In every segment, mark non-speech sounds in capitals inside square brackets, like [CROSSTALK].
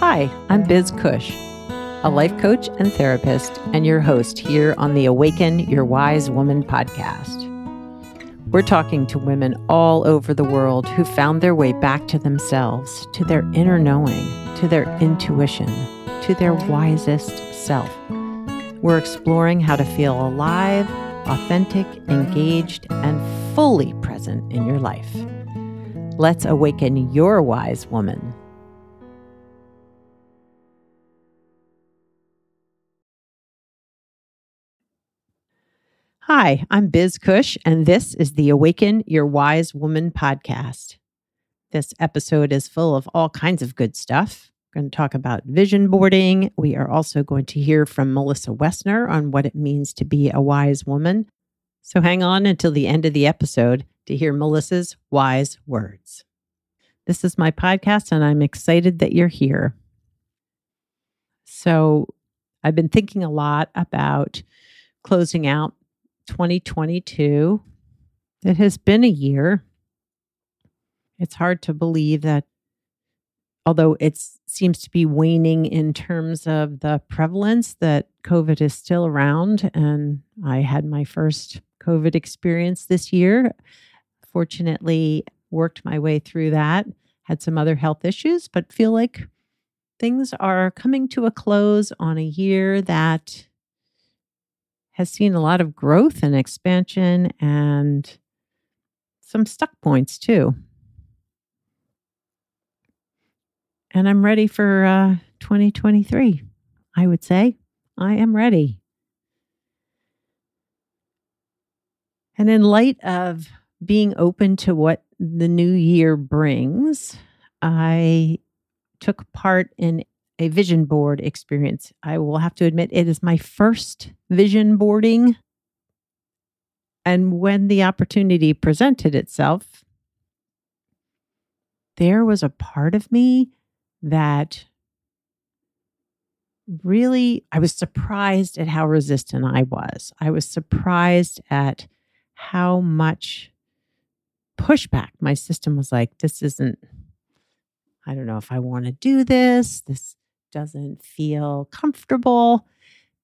Hi, I'm Biz Cush, a life coach and therapist, and your host here on the Awaken Your Wise Woman podcast. We're talking to women all over the world who found their way back to themselves, to their inner knowing, to their intuition, to their wisest self. We're exploring how to feel alive, authentic, engaged, and fully present in your life. Let's awaken your wise woman. Hi, I'm Biz Cush, and this is the Awaken Your Wise Woman podcast. This episode is full of all kinds of good stuff. We're going to talk about vision boarding. We are also going to hear from Melissa Wessner on what it means to be a wise woman. So hang on until the end of the episode to hear Melissa's wise words. This is my podcast, and I'm excited that you're here. So, I've been thinking a lot about closing out 2022. It has been a year. It's hard to believe that, although it seems to be waning in terms of the prevalence, that COVID is still around. And I had my first COVID experience this year. Fortunately, worked my way through that, had some other health issues, but feel like things are coming to a close on a year that has seen a lot of growth and expansion and some stuck points too. And I'm ready for uh, 2023. I would say I am ready. And in light of being open to what the new year brings, I took part in a vision board experience. I will have to admit, it is my first vision boarding. And when the opportunity presented itself, there was a part of me that really, I was surprised at how resistant I was. I was surprised at how much pushback my system was like, this isn't, I don't know if I want to do this. This doesn't feel comfortable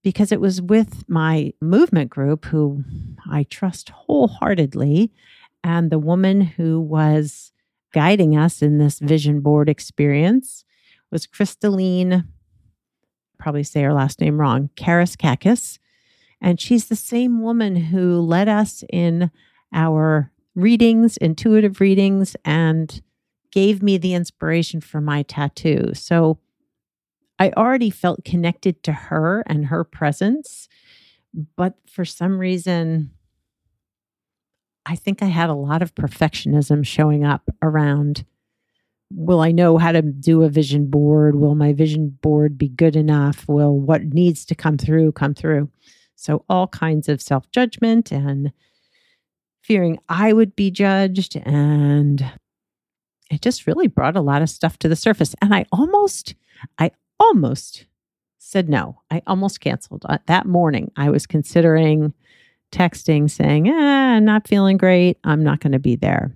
because it was with my movement group who I trust wholeheartedly. And the woman who was guiding us in this vision board experience was Crystalline, probably say her last name wrong, Karis Kakis. And she's the same woman who led us in our readings, intuitive readings, and gave me the inspiration for my tattoo. So I already felt connected to her and her presence, but for some reason, I think I had a lot of perfectionism showing up around will I know how to do a vision board? Will my vision board be good enough? Will what needs to come through come through? So, all kinds of self judgment and fearing I would be judged. And it just really brought a lot of stuff to the surface. And I almost, I almost said no. I almost canceled. Uh, that morning, I was considering texting saying, eh, I'm not feeling great. I'm not going to be there.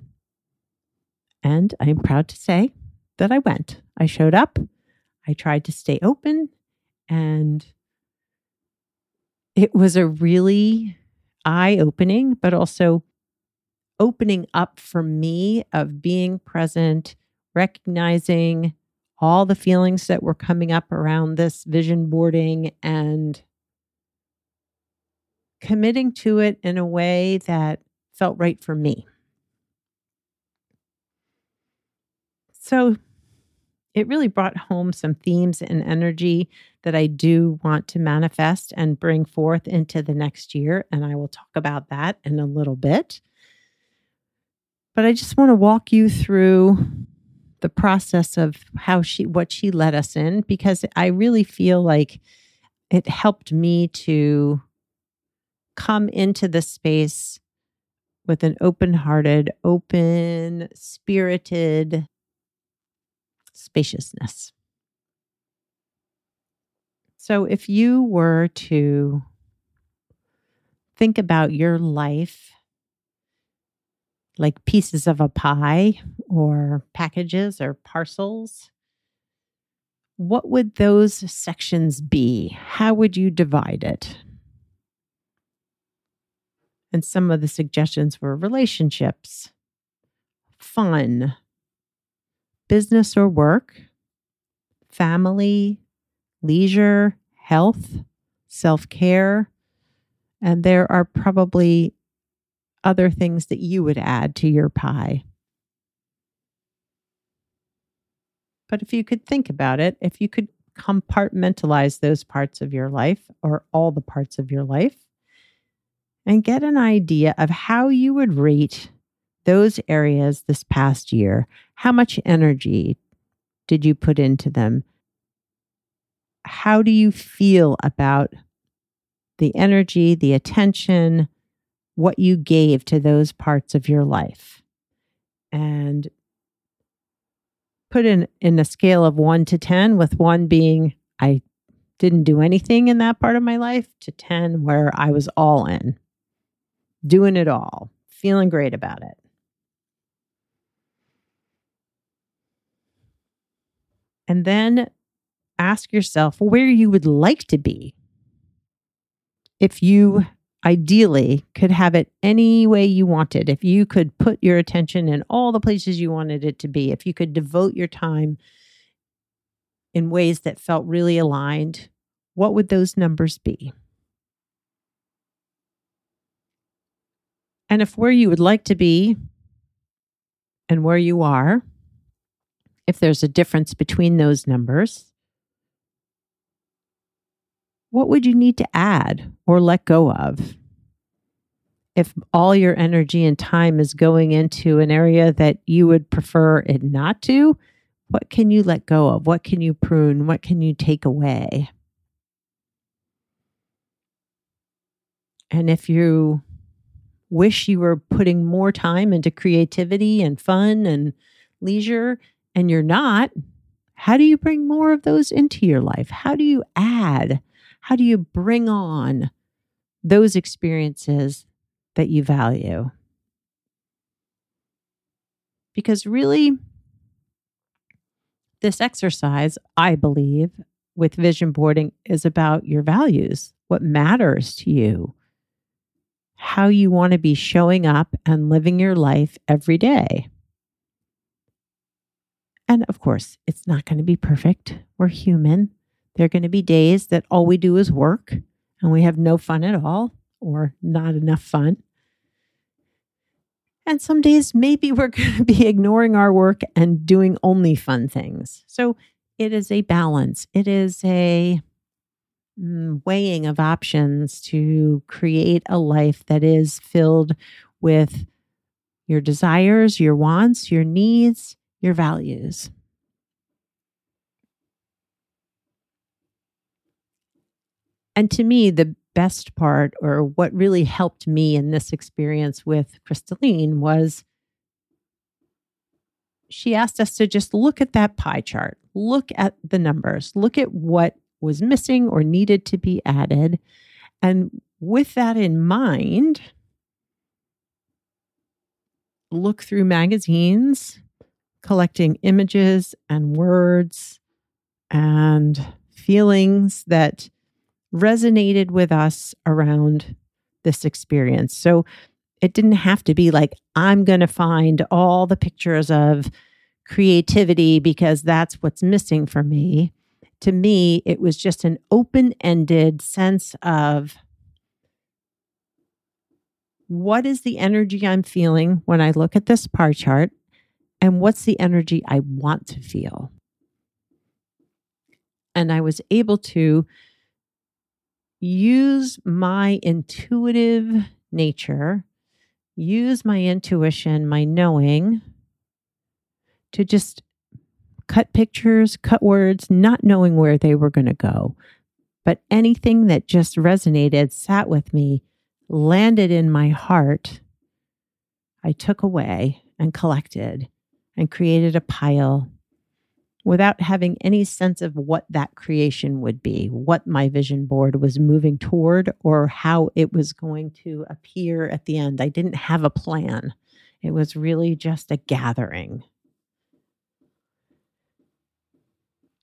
And I'm proud to say that I went. I showed up. I tried to stay open. And it was a really eye opening, but also opening up for me of being present, recognizing all the feelings that were coming up around this vision boarding and committing to it in a way that felt right for me. So it really brought home some themes and energy that I do want to manifest and bring forth into the next year. And I will talk about that in a little bit. But I just want to walk you through the process of how she what she led us in because I really feel like it helped me to come into the space with an open-hearted, open, spirited spaciousness. So if you were to think about your life like pieces of a pie or packages or parcels. what would those sections be? How would you divide it? And some of the suggestions were relationships, fun, business or work, family, leisure, health, self care. And there are probably other things that you would add to your pie. But if you could think about it, if you could compartmentalize those parts of your life or all the parts of your life and get an idea of how you would rate those areas this past year, how much energy did you put into them? How do you feel about the energy, the attention, what you gave to those parts of your life? And put in in a scale of 1 to 10 with 1 being I didn't do anything in that part of my life to 10 where I was all in. Doing it all, feeling great about it. And then ask yourself where you would like to be if you ideally could have it any way you wanted, if you could put your attention in all the places you wanted it to be, if you could devote your time in ways that felt really aligned, what would those numbers be? And if where you would like to be and where you are, if there's a difference between those numbers, what would you need to add or let go of? If all your energy and time is going into an area that you would prefer it not to, what can you let go of? What can you prune? What can you take away? And if you wish you were putting more time into creativity and fun and leisure and you're not, how do you bring more of those into your life? How do you add how do you bring on those experiences that you value? Because really, this exercise, I believe, with vision boarding is about your values, what matters to you, how you want to be showing up and living your life every day. And of course, it's not going to be perfect. We're human. There are going to be days that all we do is work and we have no fun at all or not enough fun. And some days, maybe [LAUGHS] we're going to be ignoring our work and doing only fun things. So it is a balance, it is a mm, weighing of options to create a life that is filled with your desires, your wants, your needs, your values. And to me, the best part, or what really helped me in this experience with Crystalline, was she asked us to just look at that pie chart, look at the numbers, look at what was missing or needed to be added. And with that in mind, look through magazines, collecting images and words and feelings that resonated with us around this experience. So it didn't have to be like, I'm going to find all the pictures of creativity because that's what's missing for me. To me, it was just an open ended sense of what is the energy I'm feeling when I look at this pie chart, and what's the energy I want to feel. And I was able to use my intuitive nature, use my intuition, my knowing to just cut pictures, cut words, not knowing where they were going to go. But anything that just resonated, sat with me, landed in my heart, I took away and collected and created a pile without having any sense of what that creation would be, what my vision board was moving toward, or how it was going to appear at the end. I didn't have a plan, it was really just a gathering.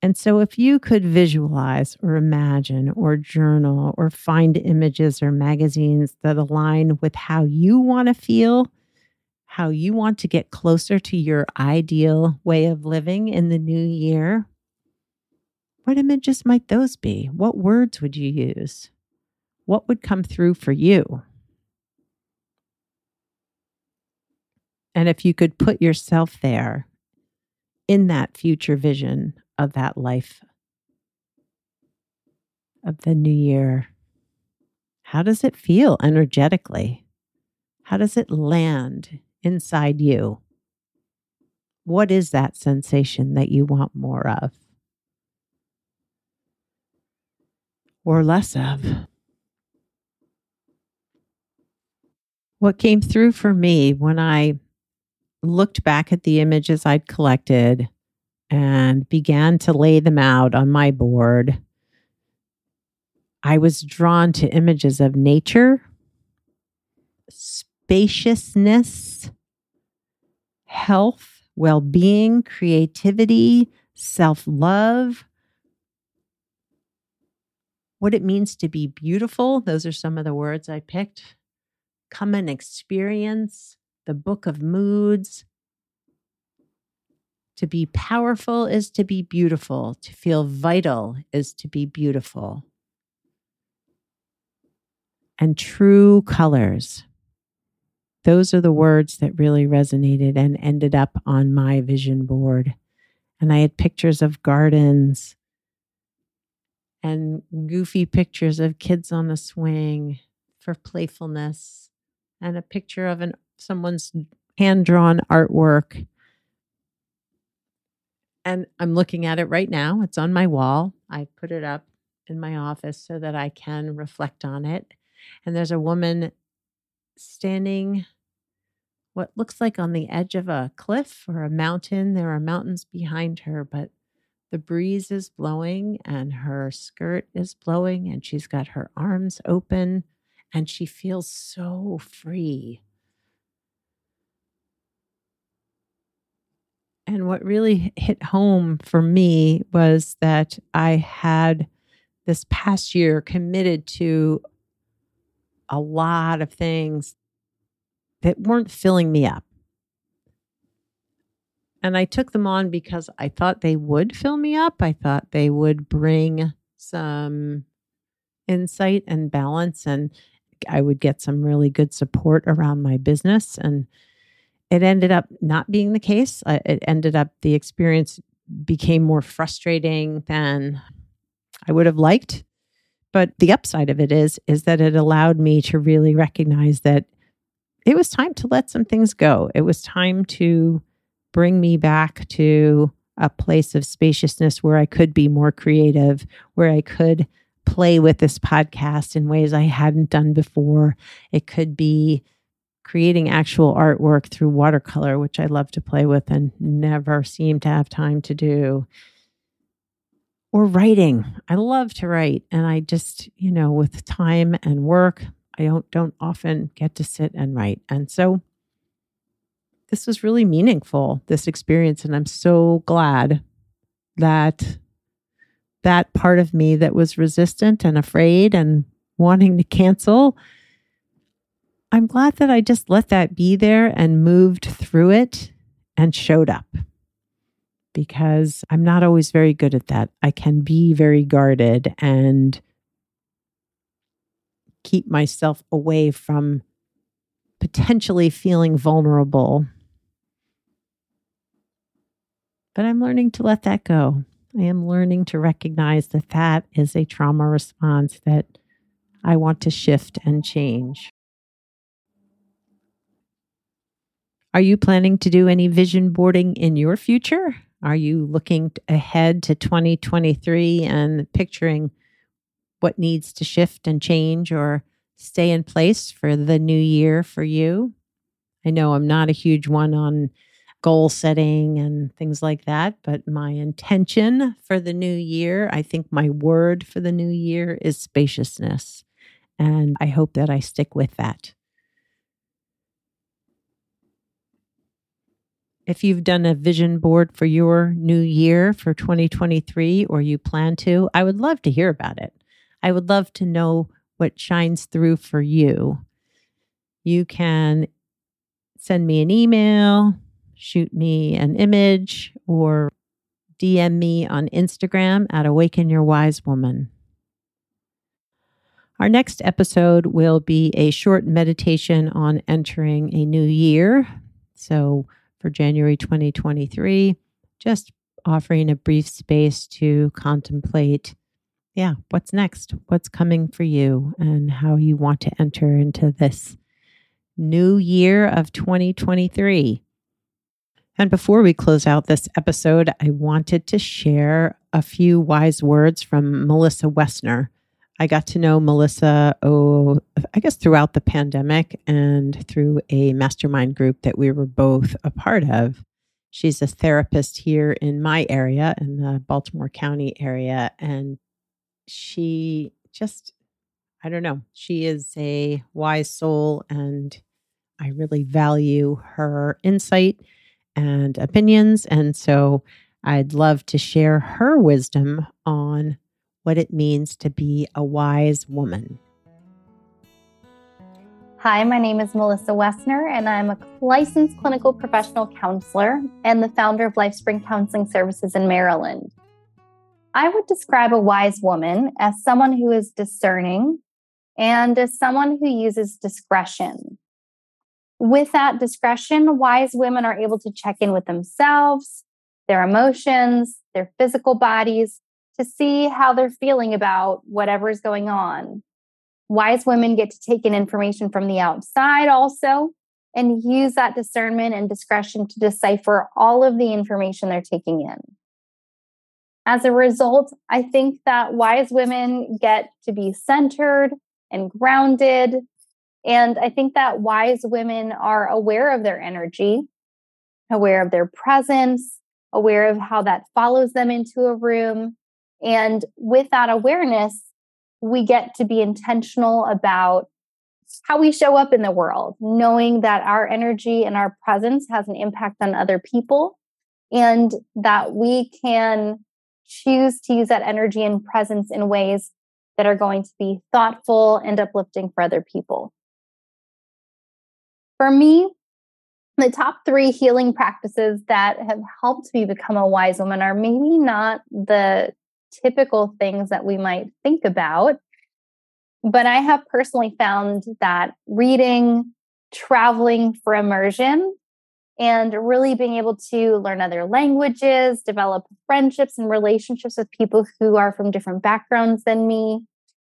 And so, if you could visualize or imagine or journal or find images or magazines that align with how you want to feel, how you want to get closer to your ideal way of living in the new year, what images might those be? What words would you use? What would come through for you? And if you could put yourself there in that future vision of that life of the new year, how does it feel energetically? How does it land inside you? What is that sensation that you want more of or less of? What came through for me when I looked back at the images I'd collected and began to lay them out on my board, I was drawn to images of nature, spaciousness, health, well being, creativity, self love, what it means to be beautiful. Those are some of the words I picked. Come and experience the book of moods, to be powerful is to be beautiful. To feel vital is to be beautiful. And true colors. Those are the words that really resonated and ended up on my vision board. And I had pictures of gardens and goofy pictures of kids on a swing for playfulness and a picture of an someone's hand drawn artwork and I'm looking at it right now. It's on my wall. I put it up in my office so that I can reflect on it. And there's a woman standing what looks like on the edge of a cliff or a mountain. There are mountains behind her, but the breeze is blowing and her skirt is blowing and she's got her arms open and she feels so free. And what really hit home for me was that I had this past year committed to a lot of things that weren't filling me up. And I took them on because I thought they would fill me up. I thought they would bring some insight and balance, and I would get some really good support around my business. And it ended up not being the case. It ended up the experience became more frustrating than I would have liked. But the upside of it is is that it allowed me to really recognize that it was time to let some things go. It was time to bring me back to a place of spaciousness where I could be more creative, where I could play with this podcast in ways I hadn't done before. It could be creating actual artwork through watercolor, which I love to play with and never seem to have time to do. Or writing. I love to write. And I just, you know, with time and work, I don't don't often get to sit and write. And so this was really meaningful, this experience. And I'm so glad that that part of me that was resistant and afraid and wanting to cancel I'm glad that I just let that be there and moved through it and showed up because I'm not always very good at that. I can be very guarded and keep myself away from potentially feeling vulnerable. But I'm learning to let that go. I am learning to recognize that that is a trauma response that I want to shift and change. Are you planning to do any vision boarding in your future? Are you looking ahead to 2023 and picturing what needs to shift and change or stay in place for the new year for you? I know I'm not a huge one on goal setting and things like that, but my intention for the new year, I think my word for the new year is spaciousness. And I hope that I stick with that. if you've done a vision board for your new year for 2023 or you plan to, I would love to hear about it. I would love to know what shines through for you. You can send me an email, shoot me an image, or DM me on Instagram at Awaken Your Wise Woman. Our next episode will be a short meditation on entering a new year. So, for January 2023, just offering a brief space to contemplate yeah, what's next? What's coming for you and how you want to enter into this new year of 2023. And before we close out this episode, I wanted to share a few wise words from Melissa Wessner. I got to know Melissa, oh, I guess throughout the pandemic and through a mastermind group that we were both a part of. She's a therapist here in my area, in the Baltimore County area. And she just, I don't know, she is a wise soul. And I really value her insight and opinions. And so I'd love to share her wisdom on what it means to be a wise woman. Hi, my name is Melissa Wessner, and I'm a licensed clinical professional counselor and the founder of LifeSpring Counseling Services in Maryland. I would describe a wise woman as someone who is discerning and as someone who uses discretion. With that discretion, wise women are able to check in with themselves, their emotions, their physical bodies, to see how they're feeling about whatever is going on. Wise women get to take in information from the outside also and use that discernment and discretion to decipher all of the information they're taking in. As a result, I think that wise women get to be centered and grounded. And I think that wise women are aware of their energy, aware of their presence, aware of how that follows them into a room, and with that awareness, we get to be intentional about how we show up in the world, knowing that our energy and our presence has an impact on other people, and that we can choose to use that energy and presence in ways that are going to be thoughtful and uplifting for other people. For me, the top three healing practices that have helped me become a wise woman are maybe not the typical things that we might think about. But I have personally found that reading, traveling for immersion, and really being able to learn other languages, develop friendships and relationships with people who are from different backgrounds than me.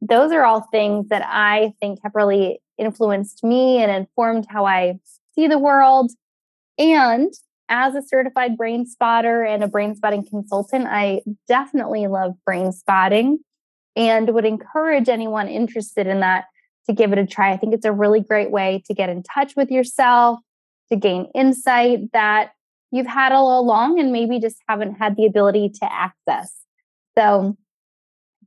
Those are all things that I think have really influenced me and informed how I see the world. And as a certified brain spotter and a brain spotting consultant, I definitely love brain spotting and would encourage anyone interested in that to give it a try. I think it's a really great way to get in touch with yourself, to gain insight that you've had all along and maybe just haven't had the ability to access. So,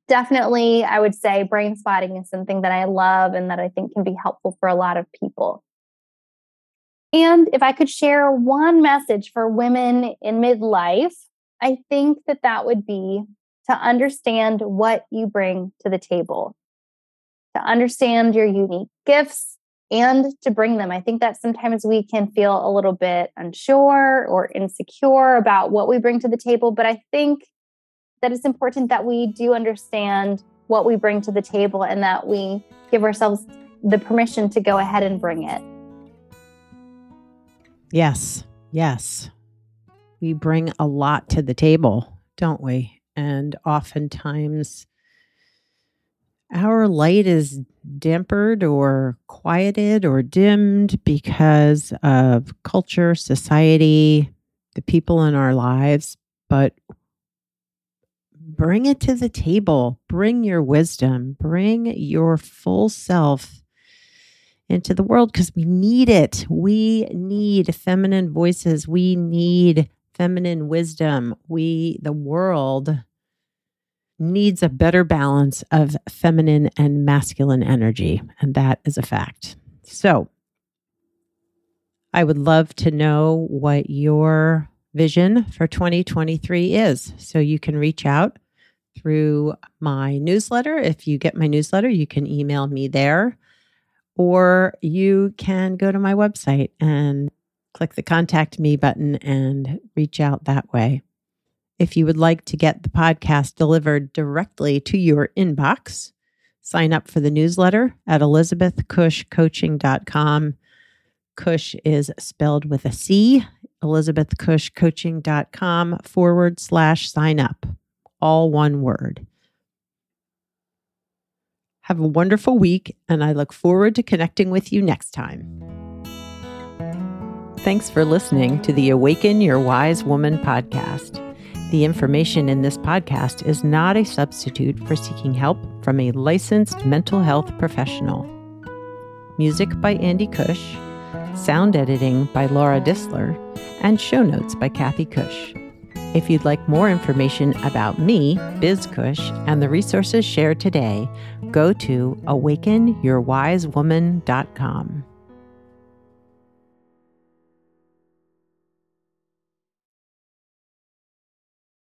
definitely, I would say brain spotting is something that I love and that I think can be helpful for a lot of people. And if I could share one message for women in midlife, I think that that would be to understand what you bring to the table, to understand your unique gifts and to bring them. I think that sometimes we can feel a little bit unsure or insecure about what we bring to the table, but I think that it's important that we do understand what we bring to the table and that we give ourselves the permission to go ahead and bring it. Yes, yes. We bring a lot to the table, don't we? And oftentimes our light is dampered or quieted or dimmed because of culture, society, the people in our lives. But bring it to the table, bring your wisdom, bring your full self into the world because we need it. We need feminine voices. We need feminine wisdom. We, the world, needs a better balance of feminine and masculine energy. And that is a fact. So, I would love to know what your vision for 2023 is. So you can reach out through my newsletter. If you get my newsletter, you can email me there, or you can go to my website and click the contact me button and reach out that way. If you would like to get the podcast delivered directly to your inbox, sign up for the newsletter at elizabethcushcoaching.com. Cush is spelled with a C, elizabethcushcoaching.com forward slash sign up, all one word. Have a wonderful week, and I look forward to connecting with you next time. Thanks for listening to the Awaken Your Wise Woman podcast. The information in this podcast is not a substitute for seeking help from a licensed mental health professional. Music by Andy Cush, sound editing by Laura Disler, and show notes by Kathy Cush. If you'd like more information about me, Biz Cush, and the resources shared today, go to awakenyourwisewoman.com.